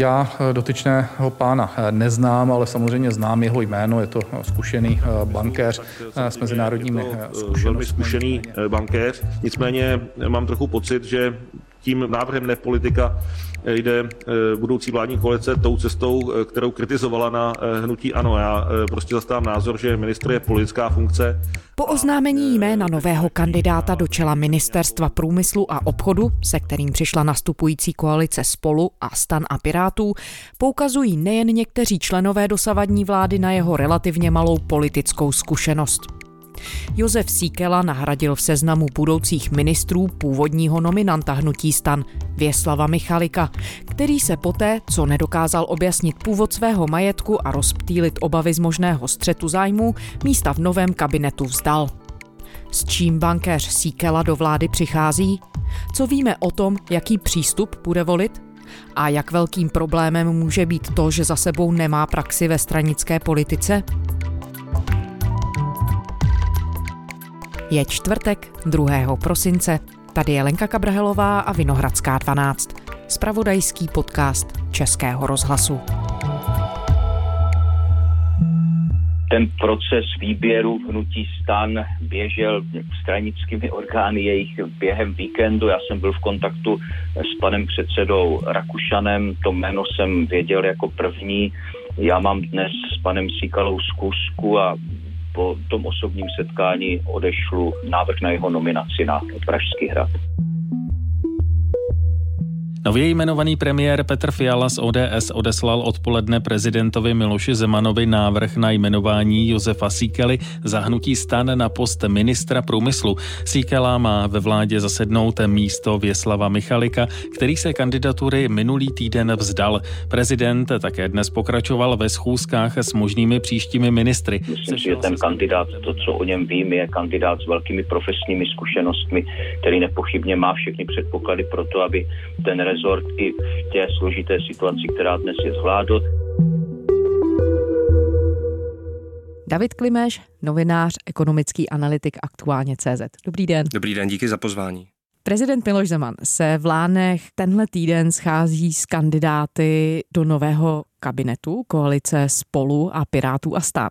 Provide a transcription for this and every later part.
Já dotyčného pána neznám, ale samozřejmě znám jeho jméno, je to zkušený bankéř s mezinárodními zkušenostmi. Velmi zkušený bankéř, nicméně mám trochu pocit, že tím návrhem ne politika jde eh, budoucí vládní koalice tou cestou, eh, kterou kritizovala na eh, hnutí ANO. Já prostě zastávám názor, že ministr je politická funkce. Po oznámení jména nového kandidáta do čela ministerstva průmyslu a obchodu, se kterým přišla nastupující koalice Spolu a Stan a Pirátů, poukazují nejen někteří členové dosavadní vlády na jeho relativně malou politickou zkušenost. Josef Síkela nahradil v seznamu budoucích ministrů původního nominanta hnutí stan Věslava Michalika, který se poté, co nedokázal objasnit původ svého majetku a rozptýlit obavy z možného střetu zájmů, místa v novém kabinetu vzdal. S čím bankéř Síkela do vlády přichází? Co víme o tom, jaký přístup bude volit? A jak velkým problémem může být to, že za sebou nemá praxi ve stranické politice? Je čtvrtek 2. prosince. Tady je Lenka Kabrhelová a Vinohradská 12. Spravodajský podcast Českého rozhlasu. Ten proces výběru hnutí stan běžel stranickými orgány jejich během víkendu. Já jsem byl v kontaktu s panem předsedou Rakušanem, to jméno jsem věděl jako první. Já mám dnes s panem Síkalou zkusku a po tom osobním setkání odešlu návrh na jeho nominaci na Pražský hrad. Nově jmenovaný premiér Petr Fiala z ODS odeslal odpoledne prezidentovi Miloši Zemanovi návrh na jmenování Josefa Síkely za hnutí stan na post ministra průmyslu. Síkela má ve vládě zasednout místo Věslava Michalika, který se kandidatury minulý týden vzdal. Prezident také dnes pokračoval ve schůzkách s možnými příštími ministry. Myslím, že ten kandidát, to, co o něm vím, je kandidát s velkými profesními zkušenostmi, který nepochybně má všechny předpoklady pro to, aby ten rezort i v té složité situaci, která dnes je zvládl. David Klimeš, novinář, ekonomický analytik aktuálně CZ. Dobrý den. Dobrý den, díky za pozvání. Prezident Miloš Zeman se v Lánech tenhle týden schází s kandidáty do nového kabinetu koalice Spolu a Pirátů a Stan.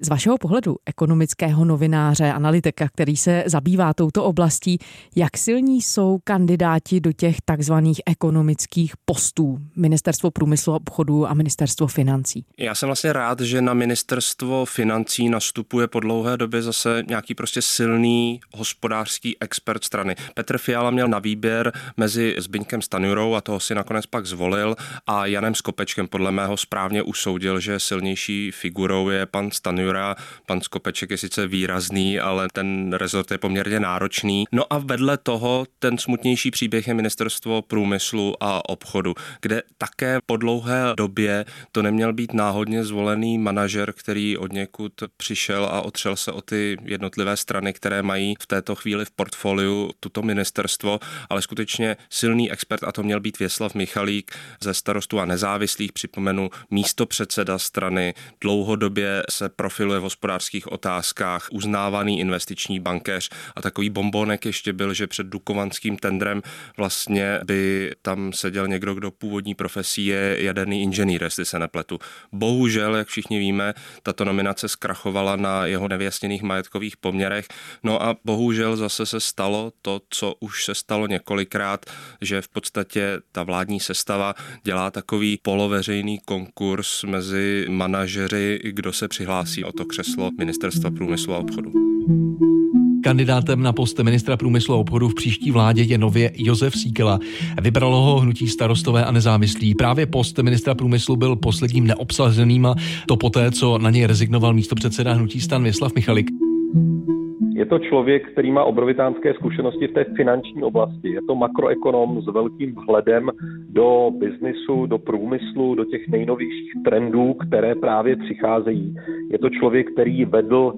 Z vašeho pohledu ekonomického novináře, analytika, který se zabývá touto oblastí, jak silní jsou kandidáti do těch takzvaných ekonomických postů Ministerstvo průmyslu a obchodu a Ministerstvo financí? Já jsem vlastně rád, že na Ministerstvo financí nastupuje po dlouhé době zase nějaký prostě silný hospodářský expert strany. Petr Fiala měl na výběr mezi Zbyňkem Stanjurou a toho si nakonec pak zvolil a Janem Skopečkem podle mého správně usoudil, že silnější figurou je pan Stanjura Stanjura. Pan Skopeček je sice výrazný, ale ten rezort je poměrně náročný. No a vedle toho ten smutnější příběh je ministerstvo průmyslu a obchodu, kde také po dlouhé době to neměl být náhodně zvolený manažer, který od někud přišel a otřel se o ty jednotlivé strany, které mají v této chvíli v portfoliu tuto ministerstvo, ale skutečně silný expert a to měl být Věslav Michalík ze starostu a nezávislých, připomenu místo předseda strany, dlouhodobě se profil profiluje v hospodářských otázkách, uznávaný investiční bankéř a takový bombonek ještě byl, že před dukovanským tendrem vlastně by tam seděl někdo, kdo původní profesí je jaderný inženýr, jestli se nepletu. Bohužel, jak všichni víme, tato nominace zkrachovala na jeho nevyjasněných majetkových poměrech. No a bohužel zase se stalo to, co už se stalo několikrát, že v podstatě ta vládní sestava dělá takový poloveřejný konkurs mezi manažery, kdo se přihlásí o to křeslo Ministerstva průmyslu a obchodu. Kandidátem na post ministra průmyslu a obchodu v příští vládě je nově Josef Síkela. Vybralo ho hnutí starostové a nezávislí. Právě post ministra průmyslu byl posledním neobsazeným a to poté, co na něj rezignoval místo předseda hnutí stan Věslav Michalik. Je to člověk, který má obrovitánské zkušenosti v té finanční oblasti. Je to makroekonom s velkým vhledem do biznisu, do průmyslu, do těch nejnovějších trendů, které právě přicházejí. Je to člověk, který vedl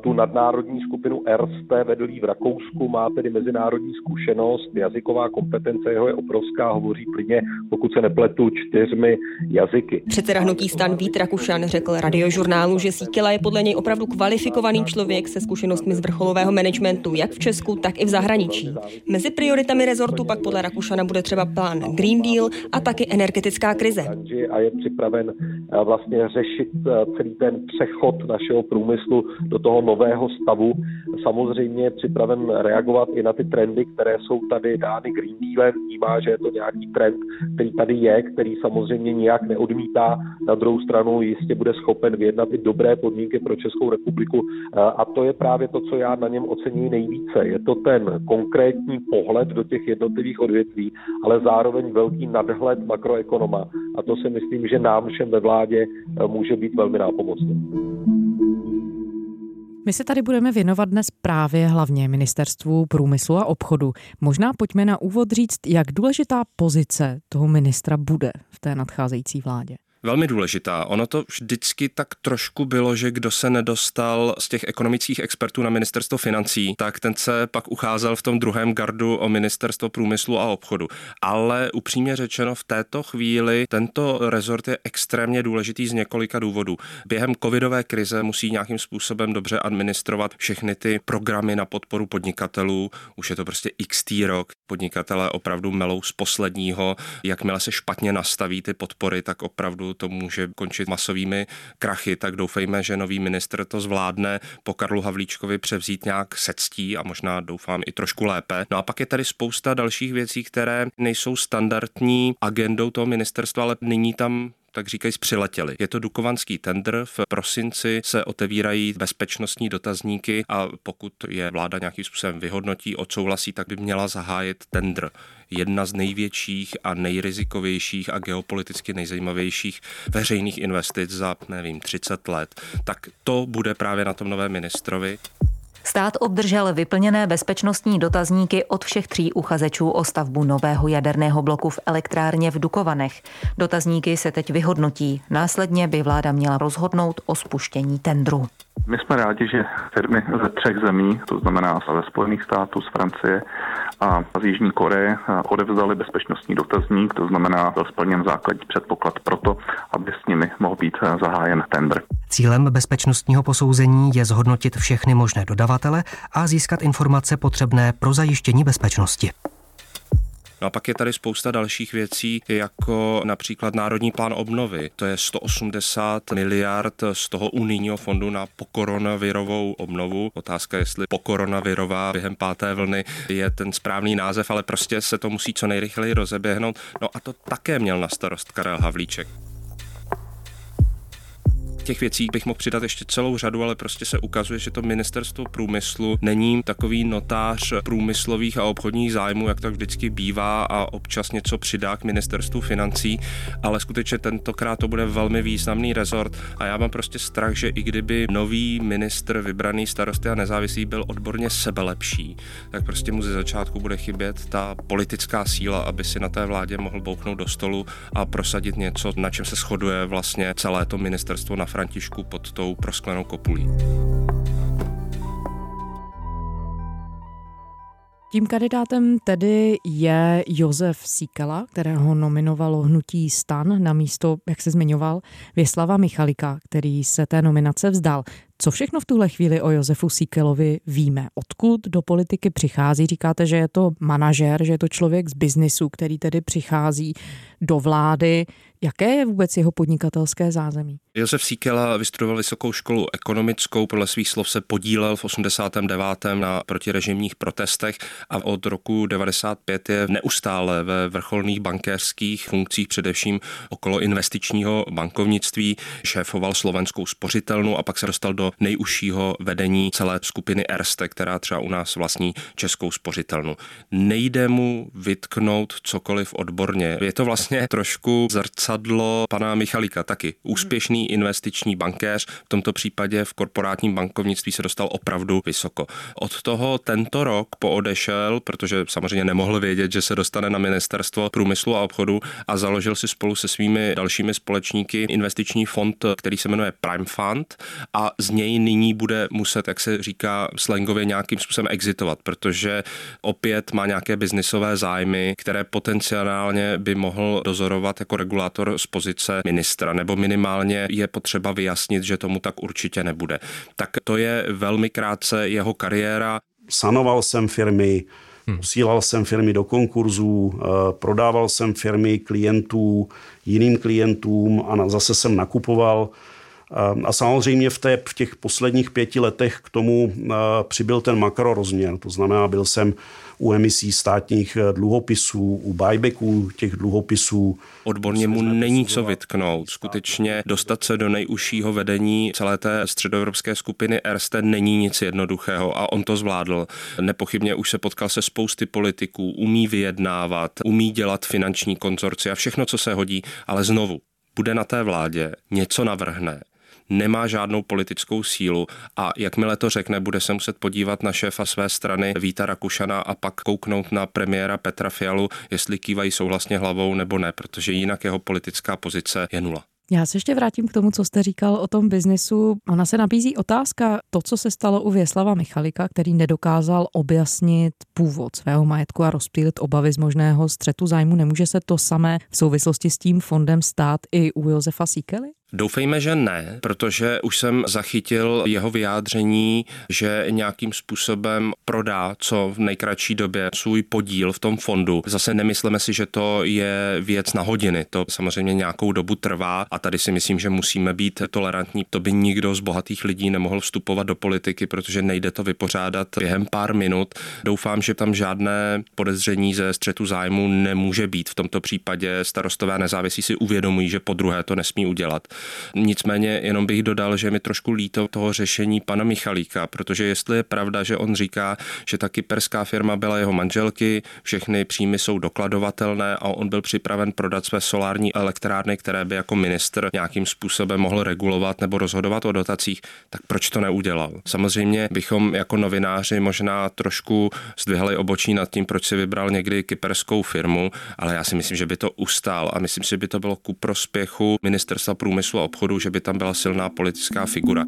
tu nadnárodní skupinu Erste, vedlí v Rakousku, má tedy mezinárodní zkušenost, jazyková kompetence jeho je obrovská, hovoří plně, pokud se nepletu, čtyřmi jazyky. Předseda hnutí stan Vít Rakušan řekl radiožurnálu, že Síkela je podle něj opravdu kvalifikovaný člověk se zkušenostmi z vrcholového managementu, jak v Česku, tak i v zahraničí. Mezi prioritami rezortu pak podle Rakušana bude třeba plán Green Deal a taky energetická krize. A je připraven eh, vlastně řešit eh, celý ten přechod našeho průmyslu do toho nového stavu. Samozřejmě je připraven reagovat i na ty trendy, které jsou tady dány Green Dealem. Vnímá, že je to nějaký trend, který tady je, který samozřejmě nijak neodmítá. Na druhou stranu jistě bude schopen vyjednat i dobré podmínky pro Českou republiku. A to je právě to, co já na něm ocením nejvíce. Je to ten konkrétní pohled do těch jednotlivých odvětví, ale zároveň velký nadhled makroekonoma. A to si myslím, že nám všem ve vládě může být velmi nápomocné. My se tady budeme věnovat dnes právě hlavně ministerstvu průmyslu a obchodu. Možná pojďme na úvod říct, jak důležitá pozice toho ministra bude v té nadcházející vládě. Velmi důležitá. Ono to vždycky tak trošku bylo, že kdo se nedostal z těch ekonomických expertů na ministerstvo financí, tak ten se pak ucházel v tom druhém gardu o ministerstvo průmyslu a obchodu. Ale upřímně řečeno, v této chvíli tento rezort je extrémně důležitý z několika důvodů. Během covidové krize musí nějakým způsobem dobře administrovat všechny ty programy na podporu podnikatelů. Už je to prostě x rok. Podnikatelé opravdu melou z posledního. Jakmile se špatně nastaví ty podpory, tak opravdu to může končit masovými krachy, tak doufejme, že nový ministr to zvládne po Karlu Havlíčkovi převzít nějak sectí a možná doufám i trošku lépe. No a pak je tady spousta dalších věcí, které nejsou standardní agendou toho ministerstva, ale nyní tam tak říkají, přiletěli. Je to dukovanský tender, v prosinci se otevírají bezpečnostní dotazníky a pokud je vláda nějakým způsobem vyhodnotí, odsouhlasí, tak by měla zahájit tender. Jedna z největších a nejrizikovějších a geopoliticky nejzajímavějších veřejných investic za, nevím, 30 let. Tak to bude právě na tom novém ministrovi. Stát obdržel vyplněné bezpečnostní dotazníky od všech tří uchazečů o stavbu nového jaderného bloku v elektrárně v Dukovanech. Dotazníky se teď vyhodnotí. Následně by vláda měla rozhodnout o spuštění tendru. My jsme rádi, že firmy ze třech zemí, to znamená ze Spojených států, z Francie a z Jižní Koreje, odevzdali bezpečnostní dotazník, to znamená byl splněn základní předpoklad pro to, aby s nimi mohl být zahájen tender. Cílem bezpečnostního posouzení je zhodnotit všechny možné dodavatele a získat informace potřebné pro zajištění bezpečnosti. No a pak je tady spousta dalších věcí, jako například Národní plán obnovy. To je 180 miliard z toho unijního fondu na pokoronavirovou obnovu. Otázka, jestli pokoronavirová během páté vlny je ten správný název, ale prostě se to musí co nejrychleji rozeběhnout. No a to také měl na starost Karel Havlíček. Těch věcí bych mohl přidat ještě celou řadu, ale prostě se ukazuje, že to ministerstvo průmyslu není takový notář průmyslových a obchodních zájmů, jak to vždycky bývá a občas něco přidá k ministerstvu financí, ale skutečně tentokrát to bude velmi významný rezort a já mám prostě strach, že i kdyby nový ministr vybraný starosty a nezávislý byl odborně sebelepší, tak prostě mu ze začátku bude chybět ta politická síla, aby si na té vládě mohl bouchnout do stolu a prosadit něco, na čem se shoduje vlastně celé to ministerstvo na Františku pod tou prosklenou kopulí. Tím kandidátem tedy je Josef Síkela, kterého nominovalo hnutí Stan na místo, jak se zmiňoval, Věslava Michalika, který se té nominace vzdal. Co všechno v tuhle chvíli o Josefu Síkelovi víme? Odkud do politiky přichází? Říkáte, že je to manažer, že je to člověk z biznisu, který tedy přichází do vlády. Jaké je vůbec jeho podnikatelské zázemí? Josef Síkela vystudoval vysokou školu ekonomickou, podle svých slov se podílel v 89. na protirežimních protestech a od roku 95 je neustále ve vrcholných bankéřských funkcích, především okolo investičního bankovnictví, šéfoval slovenskou spořitelnu a pak se dostal do nejužšího vedení celé skupiny Erste, která třeba u nás vlastní českou spořitelnu. Nejde mu vytknout cokoliv odborně. Je to vlastně trošku zrcadlo zrcadlo pana Michalika, taky úspěšný investiční bankéř, v tomto případě v korporátním bankovnictví se dostal opravdu vysoko. Od toho tento rok poodešel, protože samozřejmě nemohl vědět, že se dostane na ministerstvo průmyslu a obchodu a založil si spolu se svými dalšími společníky investiční fond, který se jmenuje Prime Fund a z něj nyní bude muset, jak se říká slangově, nějakým způsobem exitovat, protože opět má nějaké biznisové zájmy, které potenciálně by mohl dozorovat jako regulátor z pozice ministra, nebo minimálně je potřeba vyjasnit, že tomu tak určitě nebude. Tak to je velmi krátce jeho kariéra. Sanoval jsem firmy, Posílal jsem firmy do konkurzů, eh, prodával jsem firmy klientů jiným klientům a zase jsem nakupoval. Eh, a samozřejmě v, té, v těch posledních pěti letech k tomu eh, přibyl ten makrorozměr. To znamená, byl jsem u emisí státních eh, dluhopisů, u buybacků těch dluhopisů. Odborně mu není co vytknout. Skutečně dostat se do nejužšího vedení celé té středoevropské skupiny Erste není nic jednoduchého a on to zvládl. Nepochybně už se potkal se spousty politiků, umí vyjednávat, umí dělat finanční konzorci a všechno, co se hodí, ale znovu, bude na té vládě, něco navrhne, nemá žádnou politickou sílu a jakmile to řekne, bude se muset podívat na šéfa své strany Víta Rakušana a pak kouknout na premiéra Petra Fialu, jestli kývají souhlasně hlavou nebo ne, protože jinak jeho politická pozice je nula. Já se ještě vrátím k tomu, co jste říkal o tom biznisu. Ona se nabízí otázka, to, co se stalo u Věslava Michalika, který nedokázal objasnit původ svého majetku a rozptýlit obavy z možného střetu zájmu. Nemůže se to samé v souvislosti s tím fondem stát i u Josefa Síkely? Doufejme, že ne, protože už jsem zachytil jeho vyjádření, že nějakým způsobem prodá co v nejkratší době svůj podíl v tom fondu. Zase nemyslíme si, že to je věc na hodiny. To samozřejmě nějakou dobu trvá a tady si myslím, že musíme být tolerantní. To by nikdo z bohatých lidí nemohl vstupovat do politiky, protože nejde to vypořádat během pár minut. Doufám, že tam žádné podezření ze střetu zájmu nemůže být. V tomto případě starostové nezávislí si uvědomují, že po druhé to nesmí udělat. Nicméně jenom bych dodal, že mi trošku líto toho řešení pana Michalíka, protože jestli je pravda, že on říká, že ta kyperská firma byla jeho manželky, všechny příjmy jsou dokladovatelné a on byl připraven prodat své solární elektrárny, které by jako minister nějakým způsobem mohl regulovat nebo rozhodovat o dotacích, tak proč to neudělal? Samozřejmě bychom jako novináři možná trošku zdvihali obočí nad tím, proč si vybral někdy kyperskou firmu, ale já si myslím, že by to ustál a myslím si, že by to bylo ku prospěchu ministerstva průmyslu průmyslu a obchodu, že by tam byla silná politická figura.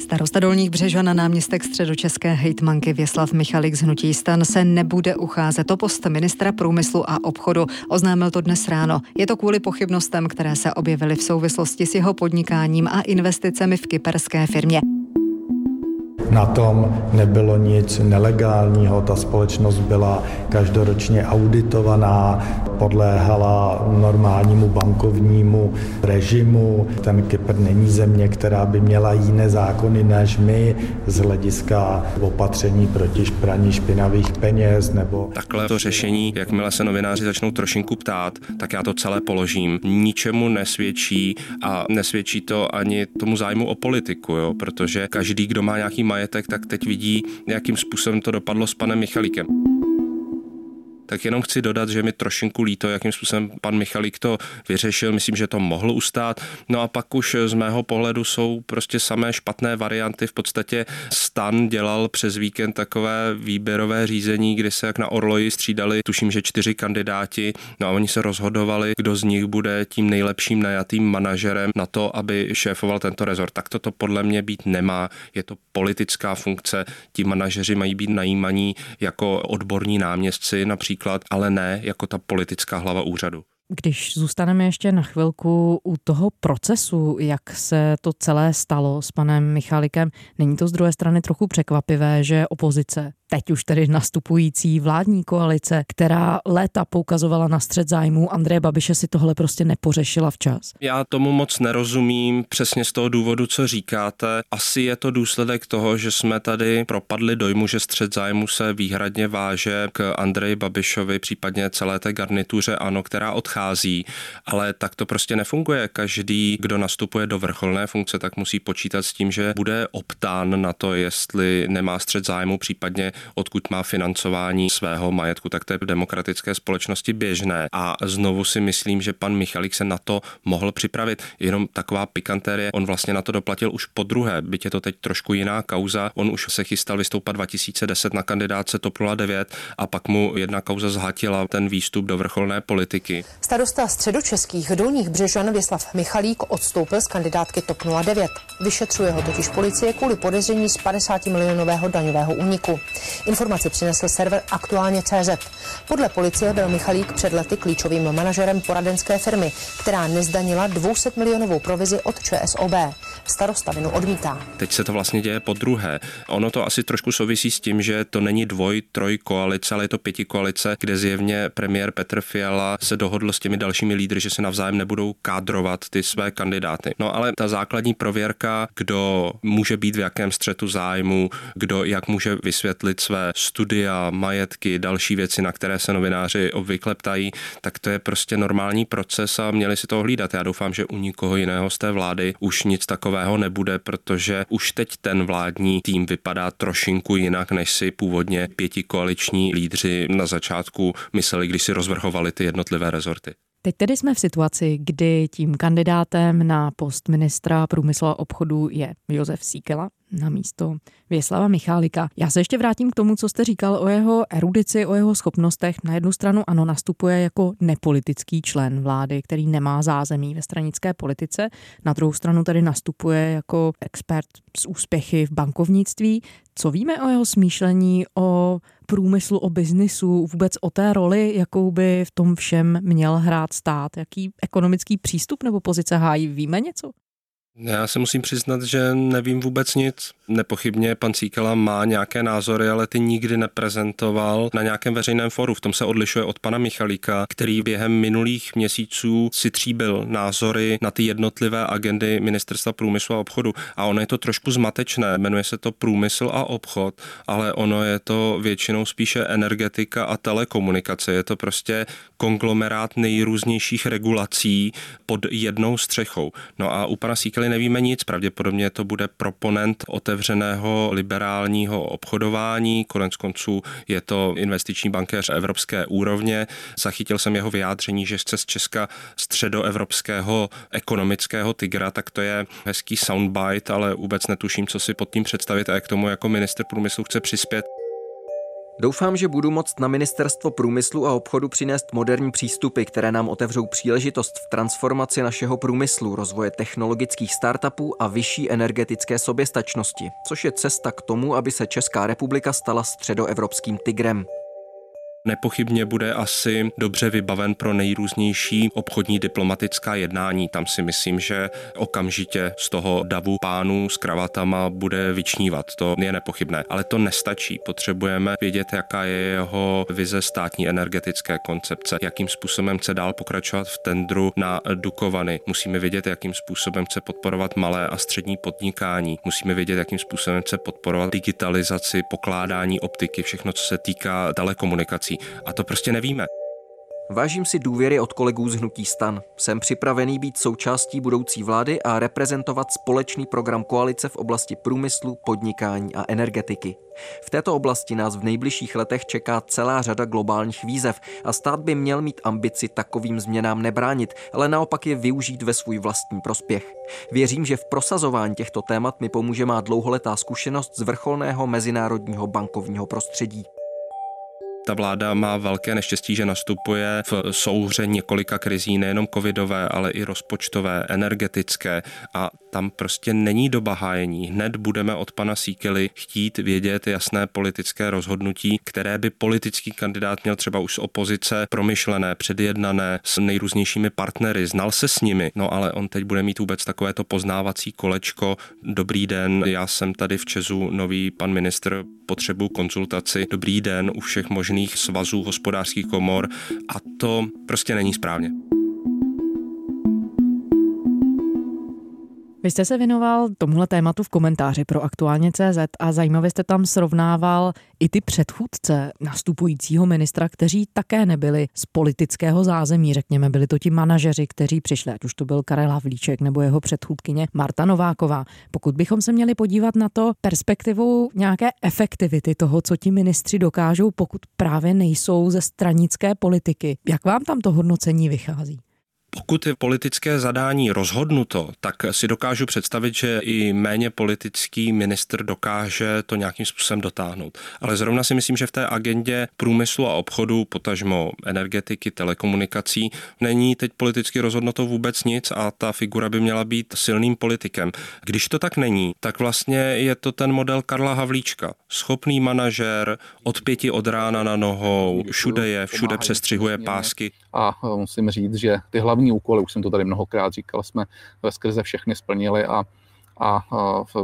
Starosta Dolních Břežan a náměstek středočeské hejtmanky Věslav Michalik z Hnutí stan se nebude ucházet o post ministra průmyslu a obchodu. Oznámil to dnes ráno. Je to kvůli pochybnostem, které se objevily v souvislosti s jeho podnikáním a investicemi v kyperské firmě. Na tom nebylo nic nelegálního, ta společnost byla každoročně auditovaná, podléhala normálnímu bankovnímu režimu. Ten Kypr není země, která by měla jiné zákony než my z hlediska opatření proti praní špinavých peněz nebo... Takhle to řešení, jakmile se novináři začnou trošinku ptát, tak já to celé položím. Ničemu nesvědčí a nesvědčí to ani tomu zájmu o politiku, jo? protože každý, kdo má nějaký majetek, tak teď vidí, jakým způsobem to dopadlo s panem Michalíkem tak jenom chci dodat, že mi trošinku líto, jakým způsobem pan Michalík to vyřešil. Myslím, že to mohl ustát. No a pak už z mého pohledu jsou prostě samé špatné varianty. V podstatě Stan dělal přes víkend takové výběrové řízení, kdy se jak na Orloji střídali, tuším, že čtyři kandidáti, no a oni se rozhodovali, kdo z nich bude tím nejlepším najatým manažerem na to, aby šéfoval tento rezort. Tak to podle mě být nemá. Je to politická funkce. Ti manažeři mají být najímaní jako odborní náměstci například příklad, ale ne jako ta politická hlava úřadu. Když zůstaneme ještě na chvilku u toho procesu, jak se to celé stalo s panem Michalikem, není to z druhé strany trochu překvapivé, že opozice teď už tedy nastupující vládní koalice, která léta poukazovala na střed zájmů Andreje Babiše, si tohle prostě nepořešila včas. Já tomu moc nerozumím, přesně z toho důvodu, co říkáte. Asi je to důsledek toho, že jsme tady propadli dojmu, že střed zájmu se výhradně váže k Andreji Babišovi, případně celé té garnituře ANO, která odchází, ale tak to prostě nefunguje. Každý, kdo nastupuje do vrcholné funkce, tak musí počítat s tím, že bude optán na to, jestli nemá střed zájmu, případně odkud má financování svého majetku, tak to je v demokratické společnosti běžné. A znovu si myslím, že pan Michalík se na to mohl připravit. Jenom taková pikantérie, on vlastně na to doplatil už po druhé, byť je to teď trošku jiná kauza. On už se chystal vystoupat 2010 na kandidáce TOP 09 a pak mu jedna kauza zhatila ten výstup do vrcholné politiky. Starosta středočeských dolních Břežan Věslav Michalík odstoupil z kandidátky TOP 09. Vyšetřuje ho totiž policie kvůli podezření z 50 milionového daňového úniku. Informaci přinesl server aktuálně CZ. Podle policie byl Michalík před lety klíčovým manažerem poradenské firmy, která nezdanila 200 milionovou provizi od ČSOB. Starosta vinu odmítá. Teď se to vlastně děje po druhé. Ono to asi trošku souvisí s tím, že to není dvoj, troj koalice, ale je to pěti koalice, kde zjevně premiér Petr Fiala se dohodl s těmi dalšími lídry, že se navzájem nebudou kádrovat ty své kandidáty. No ale ta základní prověrka, kdo může být v jakém střetu zájmu, kdo jak může vysvětlit své studia, majetky, další věci, na které se novináři obvykle ptají, tak to je prostě normální proces a měli si to hlídat. Já doufám, že u nikoho jiného z té vlády už nic takového nebude, protože už teď ten vládní tým vypadá trošinku jinak, než si původně pěti koaliční lídři na začátku mysleli, když si rozvrhovali ty jednotlivé rezorty. Teď tedy jsme v situaci, kdy tím kandidátem na post ministra průmyslu a obchodu je Josef Síkela na místo Věslava Michálika. Já se ještě vrátím k tomu, co jste říkal o jeho erudici, o jeho schopnostech. Na jednu stranu ano, nastupuje jako nepolitický člen vlády, který nemá zázemí ve stranické politice. Na druhou stranu tedy nastupuje jako expert z úspěchy v bankovnictví. Co víme o jeho smýšlení, o průmyslu, o biznisu, vůbec o té roli, jakou by v tom všem měl hrát stát? Jaký ekonomický přístup nebo pozice hájí? Víme něco? Já se musím přiznat, že nevím vůbec nic. Nepochybně pan Cíkela má nějaké názory, ale ty nikdy neprezentoval na nějakém veřejném foru. V tom se odlišuje od pana Michalíka, který během minulých měsíců si tříbil názory na ty jednotlivé agendy Ministerstva průmyslu a obchodu. A ono je to trošku zmatečné. Jmenuje se to průmysl a obchod, ale ono je to většinou spíše energetika a telekomunikace. Je to prostě konglomerát nejrůznějších regulací pod jednou střechou. No a u pana Cíkely nevíme nic. Pravděpodobně to bude proponent otevřeného liberálního obchodování. Konec konců je to investiční bankéř evropské úrovně. Zachytil jsem jeho vyjádření, že chce z Česka středoevropského ekonomického tygra, tak to je hezký soundbite, ale vůbec netuším, co si pod tím představit a jak tomu jako minister průmyslu chce přispět. Doufám, že budu moct na Ministerstvo průmyslu a obchodu přinést moderní přístupy, které nám otevřou příležitost v transformaci našeho průmyslu, rozvoje technologických startupů a vyšší energetické soběstačnosti, což je cesta k tomu, aby se Česká republika stala středoevropským tigrem nepochybně bude asi dobře vybaven pro nejrůznější obchodní diplomatická jednání. Tam si myslím, že okamžitě z toho davu pánů s kravatama bude vyčnívat. To je nepochybné. Ale to nestačí. Potřebujeme vědět, jaká je jeho vize státní energetické koncepce, jakým způsobem chce dál pokračovat v tendru na Dukovany. Musíme vědět, jakým způsobem chce podporovat malé a střední podnikání. Musíme vědět, jakým způsobem chce podporovat digitalizaci, pokládání optiky, všechno, co se týká telekomunikací. A to prostě nevíme. Vážím si důvěry od kolegů z Hnutí stan. Jsem připravený být součástí budoucí vlády a reprezentovat společný program koalice v oblasti průmyslu, podnikání a energetiky. V této oblasti nás v nejbližších letech čeká celá řada globálních výzev a stát by měl mít ambici takovým změnám nebránit, ale naopak je využít ve svůj vlastní prospěch. Věřím, že v prosazování těchto témat mi pomůže má dlouholetá zkušenost z vrcholného mezinárodního bankovního prostředí. Ta vláda má velké neštěstí, že nastupuje v souhře několika krizí, nejenom covidové, ale i rozpočtové, energetické a tam prostě není doba hájení. Hned budeme od pana Síkely chtít vědět jasné politické rozhodnutí, které by politický kandidát měl třeba už z opozice promyšlené, předjednané s nejrůznějšími partnery, znal se s nimi, no ale on teď bude mít vůbec takovéto poznávací kolečko. Dobrý den, já jsem tady v Česu nový pan ministr, potřebu konzultaci. Dobrý den u všech možných svazů hospodářských komor a to prostě není správně. Vy jste se věnoval tomuhle tématu v komentáři pro aktuálně CZ a zajímavě jste tam srovnával i ty předchůdce nastupujícího ministra, kteří také nebyli z politického zázemí, řekněme, byli to ti manažeři, kteří přišli, ať už to byl Karel Havlíček nebo jeho předchůdkyně Marta Nováková. Pokud bychom se měli podívat na to perspektivu nějaké efektivity toho, co ti ministři dokážou, pokud právě nejsou ze stranické politiky, jak vám tam to hodnocení vychází? Pokud je politické zadání rozhodnuto, tak si dokážu představit, že i méně politický ministr dokáže to nějakým způsobem dotáhnout. Ale zrovna si myslím, že v té agendě průmyslu a obchodu, potažmo energetiky, telekomunikací, není teď politicky rozhodnuto vůbec nic a ta figura by měla být silným politikem. Když to tak není, tak vlastně je to ten model Karla Havlíčka. Schopný manažer, od pěti od rána na nohou, všude je, všude přestřihuje pásky. A musím říct, že ty hlavní hlavní úkoly, už jsem to tady mnohokrát říkal, jsme ve skrze všechny splnili a a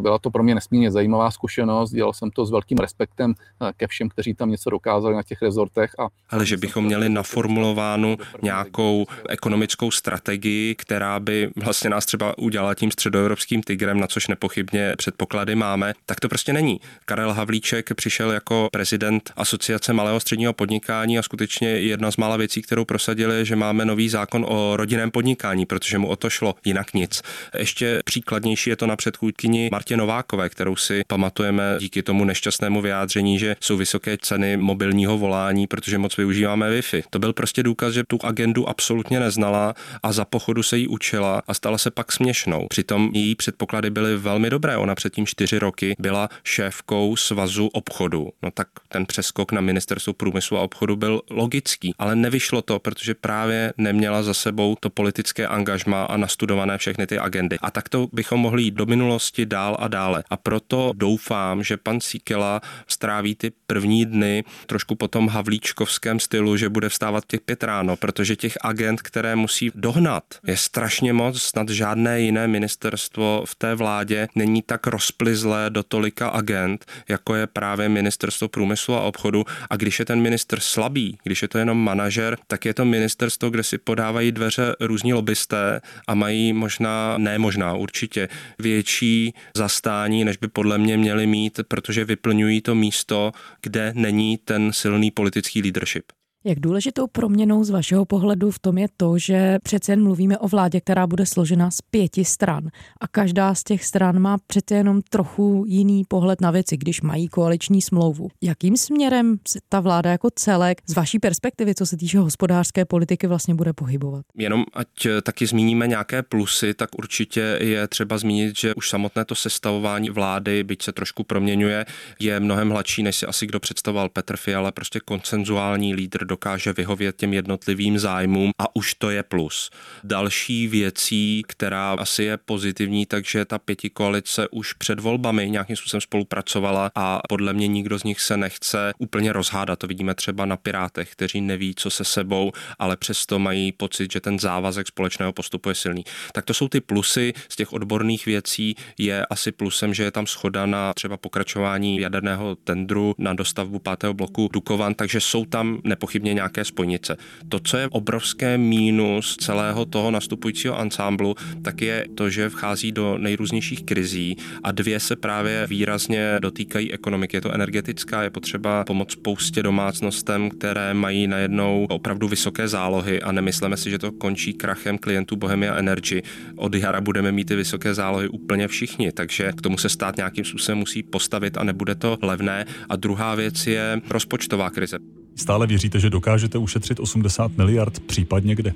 byla to pro mě nesmírně zajímavá zkušenost. Dělal jsem to s velkým respektem eh, ke všem, kteří tam něco dokázali na těch rezortech. A Ale že bychom měli naformulovánu nějakou ekonomickou strategii, která by vlastně nás třeba udělala tím středoevropským tigrem, na což nepochybně předpoklady máme, tak to prostě není. Karel Havlíček přišel jako prezident Asociace malého středního podnikání a skutečně jedna z mála věcí, kterou prosadili, že máme nový zákon o rodinném podnikání, protože mu o to šlo, jinak nic. Ještě příkladnější je to například předchůdkyni Martě Novákové, kterou si pamatujeme díky tomu nešťastnému vyjádření, že jsou vysoké ceny mobilního volání, protože moc využíváme Wi-Fi. To byl prostě důkaz, že tu agendu absolutně neznala a za pochodu se jí učila a stala se pak směšnou. Přitom její předpoklady byly velmi dobré. Ona předtím čtyři roky byla šéfkou svazu obchodu. No tak ten přeskok na ministerstvo průmyslu a obchodu byl logický, ale nevyšlo to, protože právě neměla za sebou to politické angažma a nastudované všechny ty agendy. A tak to bychom mohli jít do minulosti dál a dále. A proto doufám, že pan Síkela stráví ty první dny trošku po tom havlíčkovském stylu, že bude vstávat těch pět ráno, protože těch agent, které musí dohnat, je strašně moc. Snad žádné jiné ministerstvo v té vládě není tak rozplizlé do tolika agent, jako je právě ministerstvo průmyslu a obchodu. A když je ten minister slabý, když je to jenom manažer, tak je to ministerstvo, kde si podávají dveře různí lobbysté a mají možná, ne možná, určitě větší větší zastání, než by podle mě měli mít, protože vyplňují to místo, kde není ten silný politický leadership. Jak důležitou proměnou z vašeho pohledu v tom je to, že přece jen mluvíme o vládě, která bude složena z pěti stran a každá z těch stran má přece jenom trochu jiný pohled na věci, když mají koaliční smlouvu. Jakým směrem se ta vláda jako celek z vaší perspektivy, co se týče hospodářské politiky, vlastně bude pohybovat? Jenom ať taky zmíníme nějaké plusy, tak určitě je třeba zmínit, že už samotné to sestavování vlády, byť se trošku proměňuje, je mnohem hladší, než si asi kdo představoval Petr Fiala, prostě koncenzuální lídr dokáže vyhovět těm jednotlivým zájmům a už to je plus. Další věcí, která asi je pozitivní, takže ta pěti koalice už před volbami nějakým způsobem spolupracovala a podle mě nikdo z nich se nechce úplně rozhádat. To vidíme třeba na Pirátech, kteří neví, co se sebou, ale přesto mají pocit, že ten závazek společného postupu je silný. Tak to jsou ty plusy z těch odborných věcí. Je asi plusem, že je tam schoda na třeba pokračování jaderného tendru na dostavbu pátého bloku Dukovan, takže jsou tam nepochybně nepochybně nějaké spojnice. To, co je obrovské mínus celého toho nastupujícího ansámblu, tak je to, že vchází do nejrůznějších krizí a dvě se právě výrazně dotýkají ekonomiky. Je to energetická, je potřeba pomoct spoustě domácnostem, které mají najednou opravdu vysoké zálohy a nemyslíme si, že to končí krachem klientů Bohemia Energy. Od jara budeme mít ty vysoké zálohy úplně všichni, takže k tomu se stát nějakým způsobem musí postavit a nebude to levné. A druhá věc je rozpočtová krize. Stále věříte, že dokážete ušetřit 80 miliard, případně kde?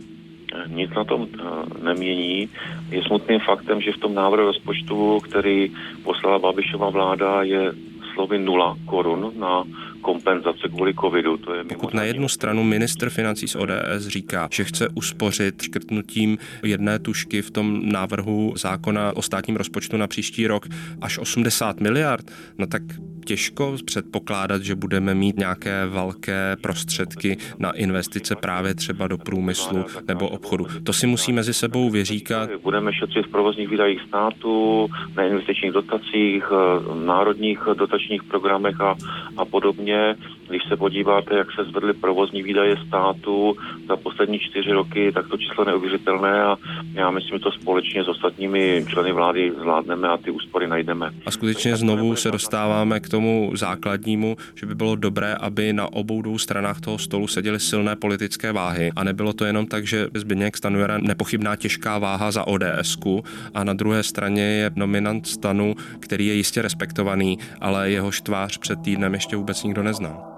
Nic na tom eh, nemění. Je smutným faktem, že v tom návrhu rozpočtu, který poslala Babišova vláda, je slovy nula korun na kompenzace kvůli covidu. To je Pokud na jednu stranu minister financí z ODS říká, že chce uspořit škrtnutím jedné tušky v tom návrhu zákona o státním rozpočtu na příští rok až 80 miliard, no tak těžko předpokládat, že budeme mít nějaké velké prostředky na investice právě třeba do průmyslu nebo obchodu. To si musí mezi sebou vyříkat. Budeme šetřit v provozních výdajích státu, na investičních dotacích, národních dotačních programech a, a podobně Když se podíváte, jak se zvedly provozní výdaje státu za poslední čtyři roky, tak to číslo neuvěřitelné a já myslím, že to společně s ostatními členy vlády zvládneme a ty úspory najdeme. A skutečně znovu se dostáváme k tomu základnímu, že by bylo dobré, aby na obou dvou stranách toho stolu seděly silné politické váhy a nebylo to jenom tak, že Zbigněk Stanujera nepochybná těžká váha za ods a na druhé straně je nominant stanu, který je jistě respektovaný, ale jeho tvář před týdnem ještě vůbec nikdo nezná.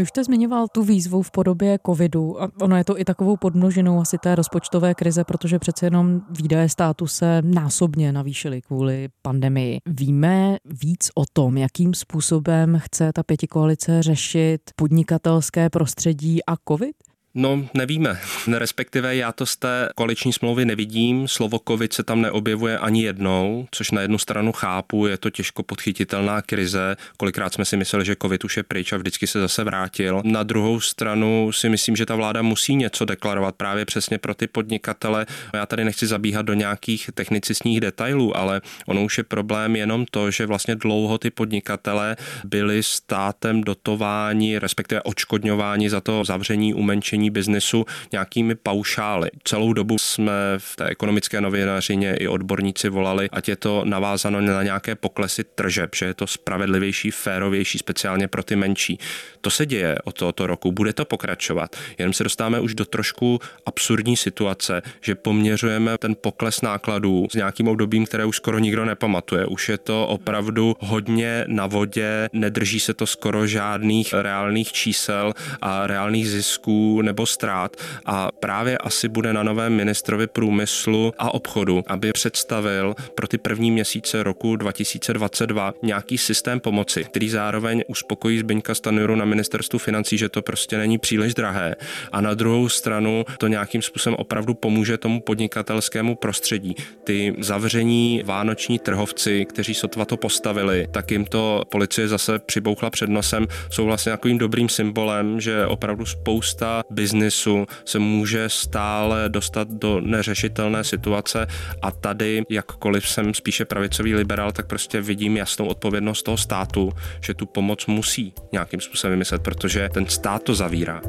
Vy už jste zmiňoval tu výzvu v podobě covidu a ono je to i takovou podmnoženou asi té rozpočtové krize, protože přece jenom výdaje státu se násobně navýšily kvůli pandemii. Víme víc o tom, jakým způsobem chce ta pětikoalice řešit podnikatelské prostředí a covid? No, nevíme. Respektive já to z té koaliční smlouvy nevidím. Slovo covid se tam neobjevuje ani jednou, což na jednu stranu chápu, je to těžko podchytitelná krize. Kolikrát jsme si mysleli, že covid už je pryč a vždycky se zase vrátil. Na druhou stranu si myslím, že ta vláda musí něco deklarovat právě přesně pro ty podnikatele. Já tady nechci zabíhat do nějakých technicistních detailů, ale ono už je problém jenom to, že vlastně dlouho ty podnikatele byli státem dotováni, respektive očkodňováni za to zavření, umenšení řízení biznesu nějakými paušály. Celou dobu jsme v té ekonomické novinařině i odborníci volali, ať je to navázáno na nějaké poklesy tržeb, že je to spravedlivější, férovější, speciálně pro ty menší. To se děje od tohoto roku, bude to pokračovat. Jenom se dostáváme už do trošku absurdní situace, že poměřujeme ten pokles nákladů s nějakým obdobím, které už skoro nikdo nepamatuje. Už je to opravdu hodně na vodě, nedrží se to skoro žádných reálných čísel a reálných zisků nebo ztrát a právě asi bude na novém ministrovi průmyslu a obchodu, aby představil pro ty první měsíce roku 2022 nějaký systém pomoci, který zároveň uspokojí Zbyňka Stanjuru na ministerstvu financí, že to prostě není příliš drahé a na druhou stranu to nějakým způsobem opravdu pomůže tomu podnikatelskému prostředí. Ty zavření vánoční trhovci, kteří sotva to postavili, tak jim to policie zase přibouchla před nosem, jsou vlastně takovým dobrým symbolem, že opravdu spousta biznisu se může stále dostat do neřešitelné situace a tady, jakkoliv jsem spíše pravicový liberál, tak prostě vidím jasnou odpovědnost toho státu, že tu pomoc musí nějakým způsobem vymyslet, protože ten stát to zavírá.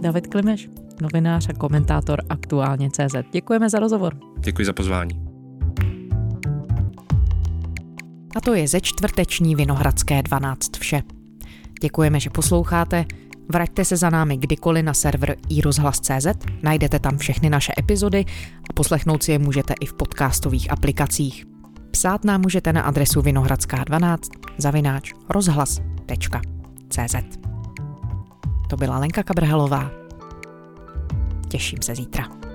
David Klimeš, novinář a komentátor Aktuálně CZ. Děkujeme za rozhovor. Děkuji za pozvání. A to je ze čtvrteční Vinohradské 12 vše. Děkujeme, že posloucháte. Vraťte se za námi kdykoliv na server iRozhlas.cz, najdete tam všechny naše epizody a poslechnout si je můžete i v podcastových aplikacích. Psát nám můžete na adresu vinohradská12 zavináč rozhlas.cz To byla Lenka Kabrhelová. Těším se zítra.